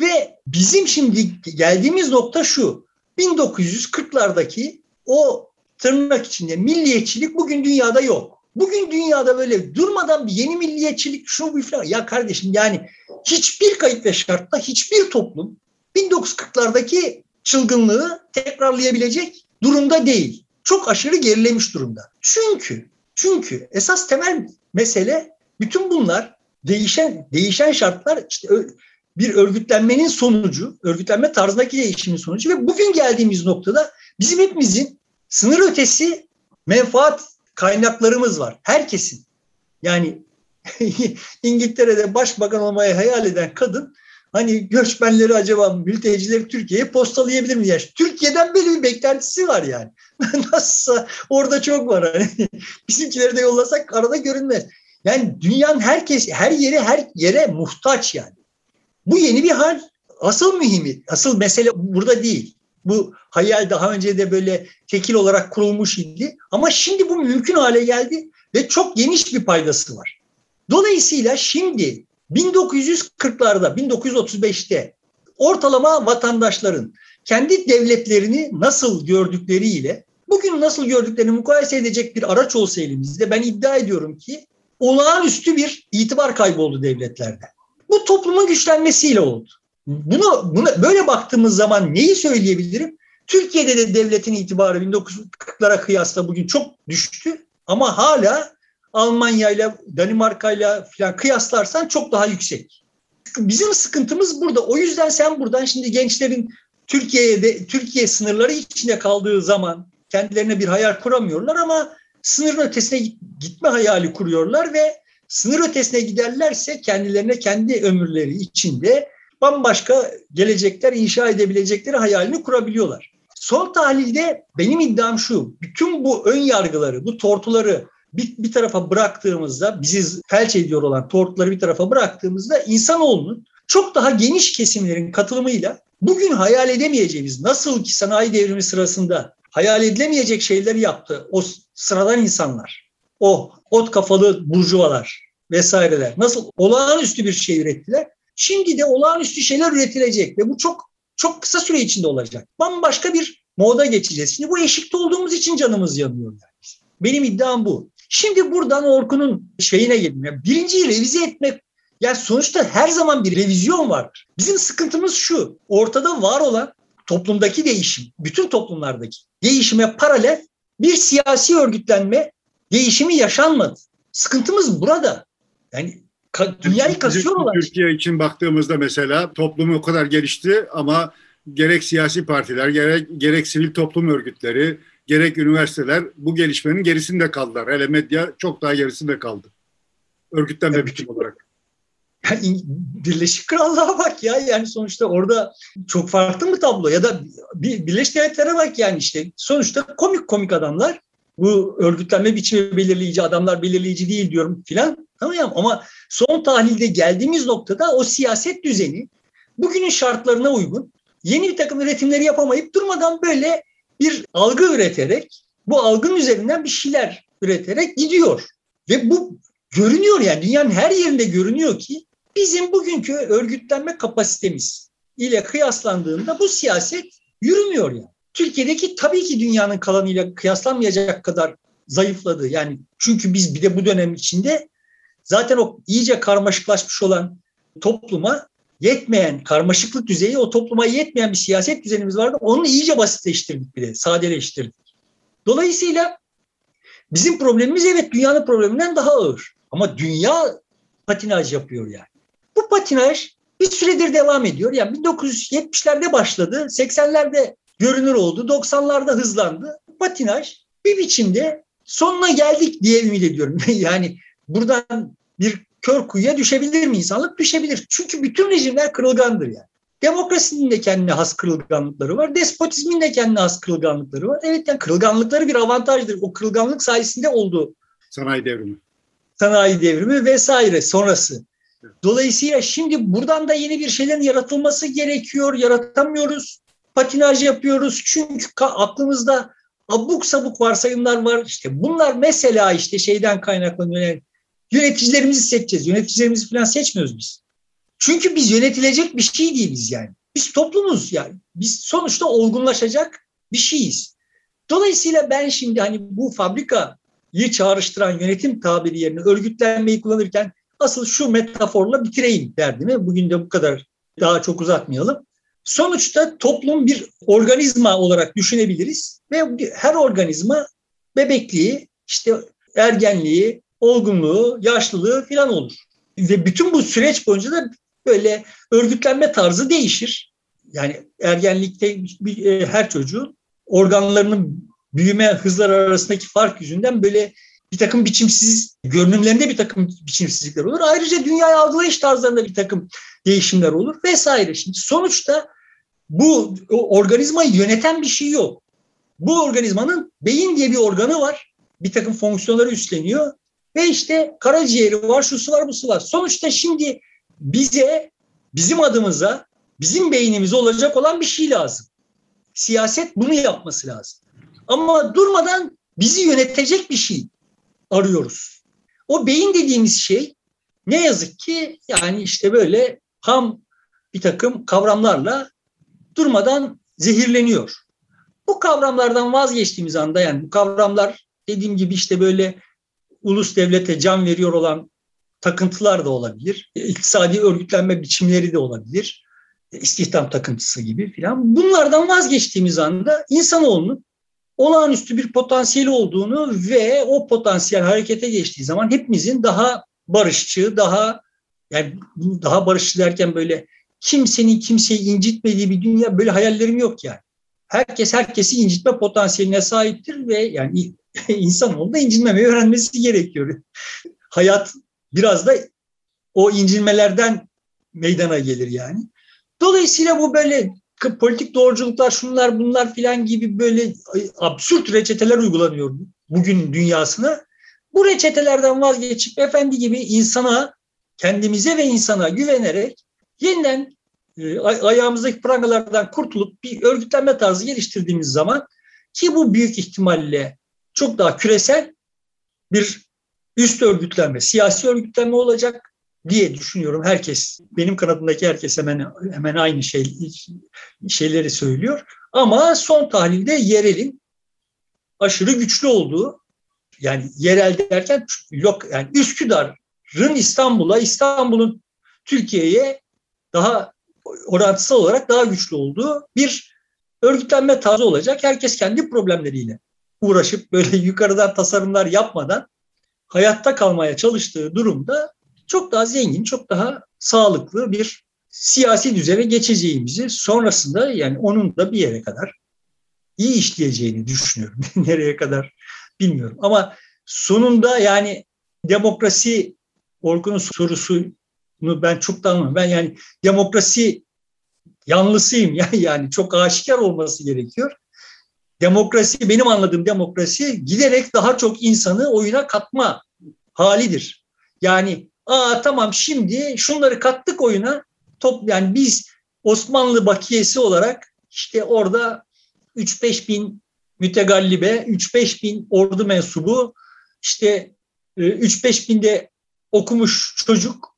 Ve bizim şimdi geldiğimiz nokta şu. 1940'lardaki o tırnak içinde milliyetçilik bugün dünyada yok. Bugün dünyada böyle durmadan bir yeni milliyetçilik şu bir falan. Ya kardeşim yani hiçbir kayıt ve şartta hiçbir toplum 1940'lardaki çılgınlığı tekrarlayabilecek durumda değil. Çok aşırı gerilemiş durumda. Çünkü çünkü esas temel mesele bütün bunlar değişen değişen şartlar işte bir örgütlenmenin sonucu, örgütlenme tarzındaki değişimin sonucu ve bugün geldiğimiz noktada bizim hepimizin sınır ötesi menfaat kaynaklarımız var. Herkesin. Yani İngiltere'de başbakan olmayı hayal eden kadın hani göçmenleri acaba mültecileri Türkiye'ye postalayabilir mi? Yani Türkiye'den böyle bir beklentisi var yani. Nasılsa orada çok var. Hani bizimkileri de yollasak arada görünmez. Yani dünyanın herkes her yere her yere muhtaç yani. Bu yeni bir hal. Asıl mühimi, asıl mesele burada değil. Bu hayal daha önce de böyle tekil olarak kurulmuş idi. Ama şimdi bu mümkün hale geldi ve çok geniş bir paydası var. Dolayısıyla şimdi 1940'larda, 1935'te ortalama vatandaşların kendi devletlerini nasıl gördükleriyle bugün nasıl gördüklerini mukayese edecek bir araç olsa elimizde ben iddia ediyorum ki olağanüstü bir itibar kaybı oldu devletlerde. Bu toplumun güçlenmesiyle oldu. Bunu, buna böyle baktığımız zaman neyi söyleyebilirim? Türkiye'de de devletin itibarı 1940'lara kıyasla bugün çok düştü ama hala Almanya ile Danimarka ile falan kıyaslarsan çok daha yüksek. Bizim sıkıntımız burada. O yüzden sen buradan şimdi gençlerin Türkiye'de Türkiye sınırları içinde kaldığı zaman kendilerine bir hayal kuramıyorlar ama sınırın ötesine gitme hayali kuruyorlar ve sınır ötesine giderlerse kendilerine kendi ömürleri içinde bambaşka gelecekler inşa edebilecekleri hayalini kurabiliyorlar. Son tahlilde benim iddiam şu, bütün bu ön yargıları, bu tortuları bir, bir tarafa bıraktığımızda, bizi felç ediyor olan tortuları bir tarafa bıraktığımızda insanoğlunun çok daha geniş kesimlerin katılımıyla bugün hayal edemeyeceğimiz, nasıl ki sanayi devrimi sırasında hayal edilemeyecek şeyleri yaptı o sıradan insanlar, o ot kafalı burjuvalar vesaireler nasıl olağanüstü bir şey ürettiler. Şimdi de olağanüstü şeyler üretilecek ve bu çok çok kısa süre içinde olacak. Bambaşka bir moda geçeceğiz. Şimdi bu eşikte olduğumuz için canımız yanıyor. Yani. Benim iddiam bu. Şimdi buradan Orkun'un şeyine gelin. Yani birinciyi revize etmek yani sonuçta her zaman bir revizyon var. Bizim sıkıntımız şu. Ortada var olan toplumdaki değişim, bütün toplumlardaki değişime paralel bir siyasi örgütlenme değişimi yaşanmadı. Sıkıntımız burada. Yani dünyayı kasıyor olan. Türkiye için baktığımızda mesela toplumu o kadar gelişti ama gerek siyasi partiler, gerek, gerek sivil toplum örgütleri, gerek üniversiteler bu gelişmenin gerisinde kaldılar. Hele medya çok daha gerisinde kaldı. Örgütlenme evet. biçim olarak. Yani Birleşik Krallığa bak ya yani sonuçta orada çok farklı mı tablo ya da Birleşik Devletlere bak yani işte sonuçta komik komik adamlar bu örgütlenme biçimi belirleyici adamlar belirleyici değil diyorum filan tamam ama son tahlilde geldiğimiz noktada o siyaset düzeni bugünün şartlarına uygun yeni bir takım üretimleri yapamayıp durmadan böyle bir algı üreterek bu algının üzerinden bir şeyler üreterek gidiyor. Ve bu görünüyor yani dünyanın her yerinde görünüyor ki bizim bugünkü örgütlenme kapasitemiz ile kıyaslandığında bu siyaset yürümüyor yani. Türkiye'deki tabii ki dünyanın kalanıyla kıyaslanmayacak kadar zayıfladı. Yani çünkü biz bir de bu dönem içinde zaten o iyice karmaşıklaşmış olan topluma yetmeyen, karmaşıklık düzeyi o topluma yetmeyen bir siyaset düzenimiz vardı. Onu iyice basitleştirdik bile, sadeleştirdik. Dolayısıyla bizim problemimiz evet dünyanın probleminden daha ağır. Ama dünya patinaj yapıyor yani. Bu patinaj bir süredir devam ediyor. Yani 1970'lerde başladı, 80'lerde görünür oldu, 90'larda hızlandı. Patinaj bir biçimde sonuna geldik diye ümit ediyorum. yani buradan bir kör kuyuya düşebilir mi insanlık? Düşebilir. Çünkü bütün rejimler kırılgandır yani. Demokrasinin de kendine has kırılganlıkları var. Despotizmin de kendine has kırılganlıkları var. Evet yani kırılganlıkları bir avantajdır. O kırılganlık sayesinde oldu. Sanayi devrimi. Sanayi devrimi vesaire sonrası. Dolayısıyla şimdi buradan da yeni bir şeylerin yaratılması gerekiyor. Yaratamıyoruz. Patinaj yapıyoruz. Çünkü aklımızda abuk sabuk varsayımlar var. İşte bunlar mesela işte şeyden kaynaklanıyor. Yöneticilerimizi seçeceğiz. Yöneticilerimizi falan seçmiyoruz biz. Çünkü biz yönetilecek bir şey değiliz yani. Biz toplumuz yani. Biz sonuçta olgunlaşacak bir şeyiz. Dolayısıyla ben şimdi hani bu fabrikayı çağrıştıran yönetim tabiri yerine örgütlenmeyi kullanırken asıl şu metaforla bitireyim derdimi. Bugün de bu kadar daha çok uzatmayalım. Sonuçta toplum bir organizma olarak düşünebiliriz ve her organizma bebekliği, işte ergenliği, olgunluğu, yaşlılığı falan olur. Ve bütün bu süreç boyunca da böyle örgütlenme tarzı değişir. Yani ergenlikte bir, e, her çocuğun organlarının büyüme hızları arasındaki fark yüzünden böyle bir takım biçimsiz görünümlerinde bir takım biçimsizlikler olur. Ayrıca dünyayı algılayış tarzlarında bir takım değişimler olur vesaire. Şimdi sonuçta bu organizmayı yöneten bir şey yok. Bu organizmanın beyin diye bir organı var. Bir takım fonksiyonları üstleniyor ve işte karaciğeri var, şusu var, busu var. Sonuçta şimdi bize, bizim adımıza, bizim beynimize olacak olan bir şey lazım. Siyaset bunu yapması lazım. Ama durmadan bizi yönetecek bir şey arıyoruz. O beyin dediğimiz şey ne yazık ki yani işte böyle ham bir takım kavramlarla durmadan zehirleniyor. Bu kavramlardan vazgeçtiğimiz anda yani bu kavramlar dediğim gibi işte böyle ulus devlete can veriyor olan takıntılar da olabilir. İktisadi örgütlenme biçimleri de olabilir. istihdam takıntısı gibi filan. Bunlardan vazgeçtiğimiz anda insanoğlunun olağanüstü bir potansiyeli olduğunu ve o potansiyel harekete geçtiği zaman hepimizin daha barışçı, daha yani daha barışçı derken böyle kimsenin kimseyi incitmediği bir dünya böyle hayallerim yok yani. Herkes herkesi incitme potansiyeline sahiptir ve yani insanoğlu da incinmemeyi öğrenmesi gerekiyor. Hayat biraz da o incinmelerden meydana gelir yani. Dolayısıyla bu böyle politik doğruculuklar şunlar bunlar filan gibi böyle absürt reçeteler uygulanıyor bugün dünyasına. Bu reçetelerden vazgeçip efendi gibi insana, kendimize ve insana güvenerek yeniden e, ayağımızdaki prangalardan kurtulup bir örgütlenme tarzı geliştirdiğimiz zaman ki bu büyük ihtimalle çok daha küresel bir üst örgütlenme, siyasi örgütlenme olacak diye düşünüyorum. Herkes, benim kanadımdaki herkes hemen hemen aynı şey şeyleri söylüyor. Ama son tahlilde yerelin aşırı güçlü olduğu, yani yerel derken yok yani Üsküdar'ın İstanbul'a, İstanbul'un Türkiye'ye daha orantısal olarak daha güçlü olduğu bir örgütlenme tarzı olacak. Herkes kendi problemleriyle uğraşıp böyle yukarıdan tasarımlar yapmadan hayatta kalmaya çalıştığı durumda çok daha zengin, çok daha sağlıklı bir siyasi düzene geçeceğimizi sonrasında yani onun da bir yere kadar iyi işleyeceğini düşünüyorum. Nereye kadar bilmiyorum. Ama sonunda yani demokrasi Orkun'un sorusunu ben çok da anlamıyorum. Ben yani demokrasi yanlısıyım yani, yani çok aşikar olması gerekiyor. Demokrasi benim anladığım demokrasi giderek daha çok insanı oyuna katma halidir. Yani Aa tamam şimdi şunları kattık oyuna. Top yani biz Osmanlı bakiyesi olarak işte orada 3-5 bin mütegallibe, 3-5 bin ordu mensubu, işte 3-5 e, binde okumuş çocuk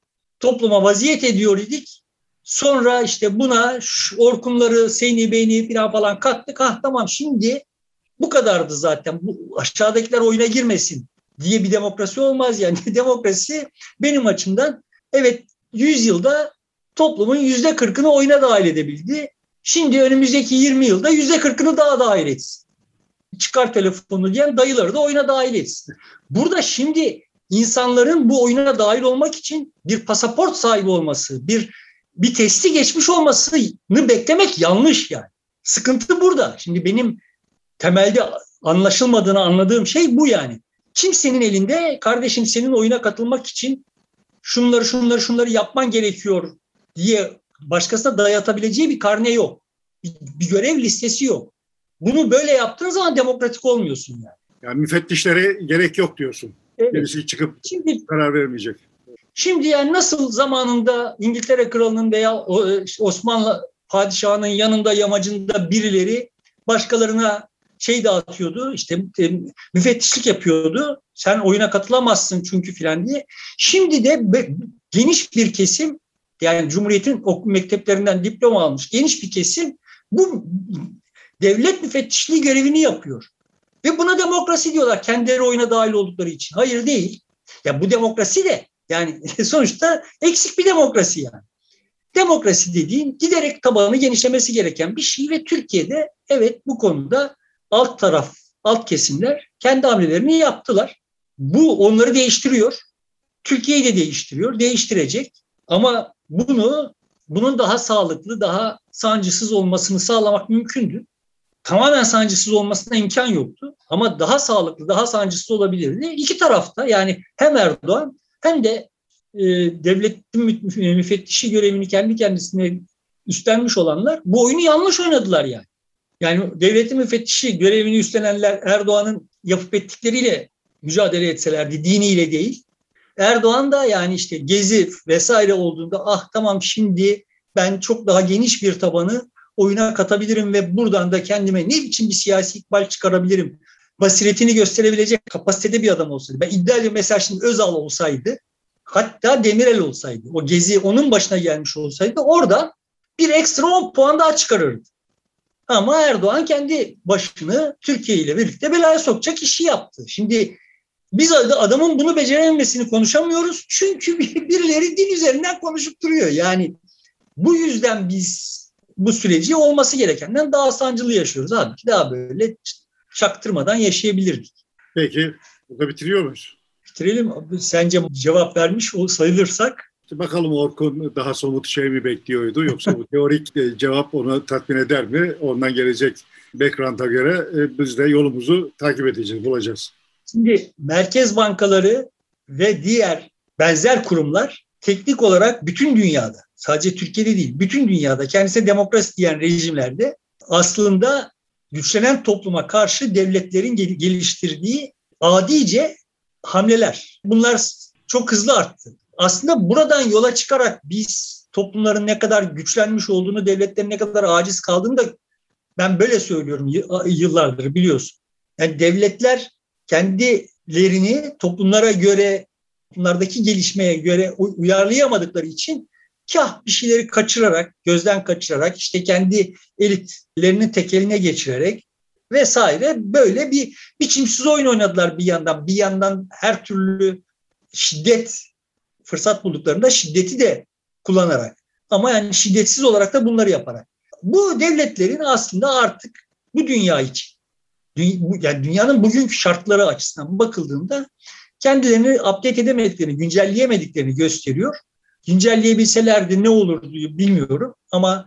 topluma vaziyet ediyor idik. Sonra işte buna Orkunları, Seyni Beyni falan falan kattık. Ah tamam şimdi bu kadardı zaten. Bu aşağıdakiler oyuna girmesin diye bir demokrasi olmaz yani. demokrasi benim açımdan evet 100 yılda toplumun yüzde kırkını oyuna dahil edebildi. Şimdi önümüzdeki 20 yılda yüzde kırkını daha dahil etsin. Çıkar telefonu diyen dayıları da oyuna dahil etsin. Burada şimdi insanların bu oyuna dahil olmak için bir pasaport sahibi olması, bir bir testi geçmiş olmasını beklemek yanlış yani. Sıkıntı burada. Şimdi benim temelde anlaşılmadığını anladığım şey bu yani kimsenin elinde kardeşim senin oyuna katılmak için şunları şunları şunları yapman gerekiyor diye başkasına dayatabileceği bir karne yok. Bir, bir görev listesi yok. Bunu böyle yaptığın zaman demokratik olmuyorsun yani. Yani müfettişlere gerek yok diyorsun. Evet. Birisi çıkıp şimdi, karar vermeyecek. Şimdi yani nasıl zamanında İngiltere Kralı'nın veya e, Osmanlı padişahının yanında yamacında birileri başkalarına şey dağıtıyordu işte e, müfettişlik yapıyordu. Sen oyuna katılamazsın çünkü filan diye. Şimdi de geniş bir kesim yani Cumhuriyet'in okul mekteplerinden diploma almış geniş bir kesim bu devlet müfettişliği görevini yapıyor. Ve buna demokrasi diyorlar kendileri oyuna dahil oldukları için. Hayır değil. Ya bu demokrasi de yani sonuçta eksik bir demokrasi yani. Demokrasi dediğin giderek tabanı genişlemesi gereken bir şey ve Türkiye'de evet bu konuda alt taraf, alt kesimler kendi hamlelerini yaptılar. Bu onları değiştiriyor. Türkiye'yi de değiştiriyor, değiştirecek. Ama bunu bunun daha sağlıklı, daha sancısız olmasını sağlamak mümkündü. Tamamen sancısız olmasına imkan yoktu. Ama daha sağlıklı, daha sancısız olabilirdi. İki tarafta yani hem Erdoğan hem de e, devletin müfettişi görevini kendi kendisine üstlenmiş olanlar bu oyunu yanlış oynadılar yani. Yani devletin müfettişi görevini üstlenenler Erdoğan'ın yapıp ettikleriyle mücadele etselerdi, diniyle değil. Erdoğan da yani işte gezi vesaire olduğunda ah tamam şimdi ben çok daha geniş bir tabanı oyuna katabilirim ve buradan da kendime ne biçim bir siyasi ikbal çıkarabilirim. Basiretini gösterebilecek kapasitede bir adam olsaydı. Ben iddia ediyorum mesela şimdi Özal olsaydı hatta Demirel olsaydı o gezi onun başına gelmiş olsaydı orada bir ekstra 10 puan daha çıkarırdı. Ama Erdoğan kendi başını Türkiye ile birlikte belaya sokacak işi yaptı. Şimdi biz adamın bunu becerememesini konuşamıyoruz. Çünkü birileri dil üzerinden konuşup duruyor. Yani Bu yüzden biz bu süreci olması gerekenden daha sancılı yaşıyoruz. Halbuki daha böyle çaktırmadan yaşayabilirdik. Peki, burada bitiriyor muyuz? Bitirelim. Sence cevap vermiş sayılırsak? Bakalım Orkun daha somut şey mi bekliyordu yoksa bu teorik e, cevap onu tatmin eder mi? Ondan gelecek background'a göre e, biz de yolumuzu takip edeceğiz, bulacağız. Şimdi merkez bankaları ve diğer benzer kurumlar teknik olarak bütün dünyada, sadece Türkiye'de değil, bütün dünyada kendisine demokrasi diyen rejimlerde aslında güçlenen topluma karşı devletlerin geliştirdiği adice hamleler. Bunlar çok hızlı arttı. Aslında buradan yola çıkarak biz toplumların ne kadar güçlenmiş olduğunu, devletlerin ne kadar aciz kaldığını da ben böyle söylüyorum yıllardır biliyorsun. Yani devletler kendilerini toplumlara göre, toplumlardaki gelişmeye göre uyarlayamadıkları için kah bir şeyleri kaçırarak, gözden kaçırarak, işte kendi elitlerinin tekeline geçirerek vesaire böyle bir biçimsiz oyun oynadılar bir yandan. Bir yandan her türlü şiddet fırsat bulduklarında şiddeti de kullanarak ama yani şiddetsiz olarak da bunları yaparak. Bu devletlerin aslında artık bu dünya için yani dünyanın bugünkü şartları açısından bakıldığında kendilerini update edemediklerini, güncelleyemediklerini gösteriyor. Güncelleyebilselerdi ne olurdu bilmiyorum ama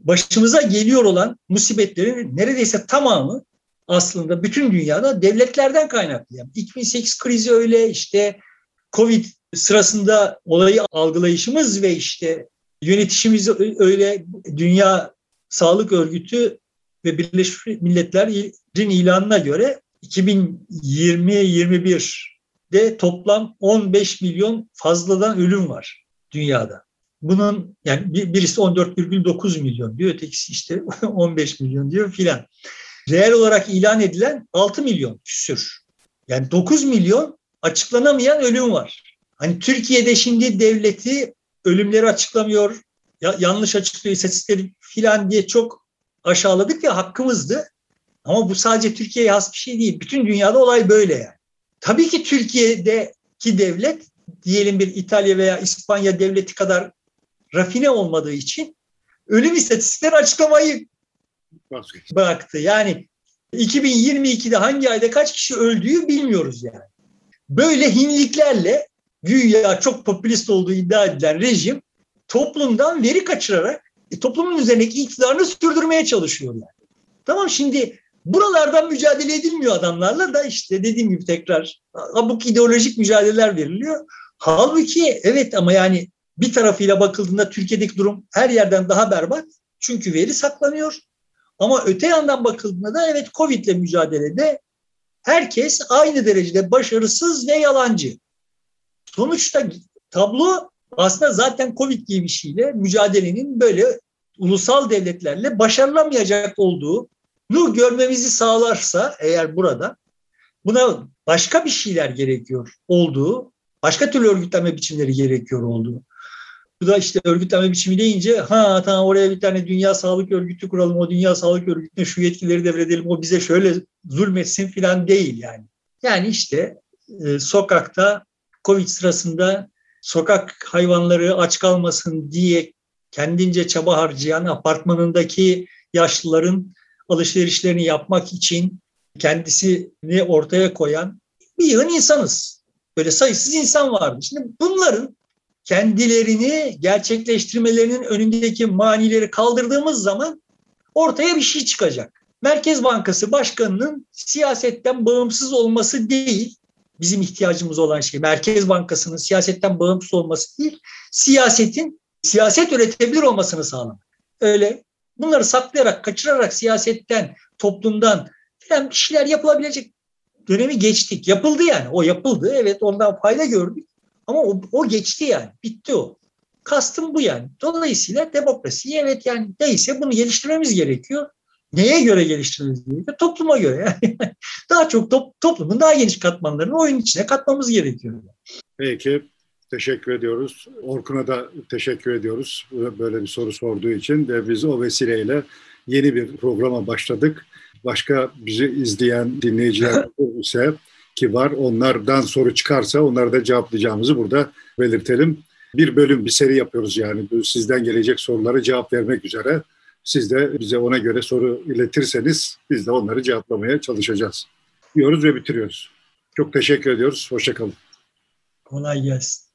başımıza geliyor olan musibetlerin neredeyse tamamı aslında bütün dünyada devletlerden kaynaklı. Yani 2008 krizi öyle işte Covid sırasında olayı algılayışımız ve işte yönetişimiz öyle Dünya Sağlık Örgütü ve Birleşmiş Milletler'in ilanına göre 2020-21'de toplam 15 milyon fazladan ölüm var dünyada. Bunun yani birisi 14,9 milyon diyor, ötekisi işte 15 milyon diyor filan. Reel olarak ilan edilen 6 milyon küsür. Yani 9 milyon açıklanamayan ölüm var. Hani Türkiye'de şimdi devleti ölümleri açıklamıyor, ya, yanlış açıklıyor istatistikleri filan diye çok aşağıladık ya hakkımızdı. Ama bu sadece Türkiye'ye has bir şey değil. Bütün dünyada olay böyle yani. Tabii ki Türkiye'deki devlet diyelim bir İtalya veya İspanya devleti kadar rafine olmadığı için ölüm istatistikleri açıklamayı bıraktı. Yani 2022'de hangi ayda kaç kişi öldüğü bilmiyoruz yani. Böyle hinliklerle güya çok popülist olduğu iddia edilen rejim toplumdan veri kaçırarak e, toplumun üzerindeki iktidarını sürdürmeye çalışıyor yani. Tamam şimdi buralardan mücadele edilmiyor adamlarla da işte dediğim gibi tekrar abuk ideolojik mücadeleler veriliyor. Halbuki evet ama yani bir tarafıyla bakıldığında Türkiye'deki durum her yerden daha berbat. Çünkü veri saklanıyor. Ama öte yandan bakıldığında da evet Covid ile mücadelede herkes aynı derecede başarısız ve yalancı. Sonuçta tablo aslında zaten Covid gibi bir şeyle mücadelenin böyle ulusal devletlerle başarılamayacak olduğunu görmemizi sağlarsa eğer burada buna başka bir şeyler gerekiyor olduğu, başka türlü örgütlenme biçimleri gerekiyor olduğu. Bu da işte örgütlenme biçimi deyince ha tamam oraya bir tane Dünya Sağlık Örgütü kuralım, o Dünya Sağlık Örgütü'ne şu yetkileri devredelim, o bize şöyle zulmetsin filan değil yani. Yani işte e, sokakta Covid sırasında sokak hayvanları aç kalmasın diye kendince çaba harcayan apartmanındaki yaşlıların alışverişlerini yapmak için kendisini ortaya koyan bir yığın insanız. Böyle sayısız insan vardı. Şimdi bunların kendilerini gerçekleştirmelerinin önündeki manileri kaldırdığımız zaman ortaya bir şey çıkacak. Merkez Bankası Başkanı'nın siyasetten bağımsız olması değil, bizim ihtiyacımız olan şey Merkez Bankası'nın siyasetten bağımsız olması değil, siyasetin siyaset üretebilir olmasını sağlamak. Öyle bunları saklayarak, kaçırarak siyasetten, toplumdan filan bir şeyler yapılabilecek dönemi geçtik. Yapıldı yani. O yapıldı. Evet ondan fayda gördük. Ama o, o geçti yani. Bitti o. Kastım bu yani. Dolayısıyla demokrasi evet yani neyse bunu geliştirmemiz gerekiyor. Neye göre geliştirmemiz gerekiyor? Topluma göre. Yani daha çok top, toplumun daha geniş katmanlarını oyun içine katmamız gerekiyor. Peki. Teşekkür ediyoruz. Orkun'a da teşekkür ediyoruz böyle bir soru sorduğu için ve biz o vesileyle yeni bir programa başladık. Başka bizi izleyen dinleyiciler ise ki var onlardan soru çıkarsa onları da cevaplayacağımızı burada belirtelim. bir bölüm, bir seri yapıyoruz yani. Sizden gelecek soruları cevap vermek üzere. Siz de bize ona göre soru iletirseniz biz de onları cevaplamaya çalışacağız. Diyoruz ve bitiriyoruz. Çok teşekkür ediyoruz. Hoşçakalın. Kolay gelsin.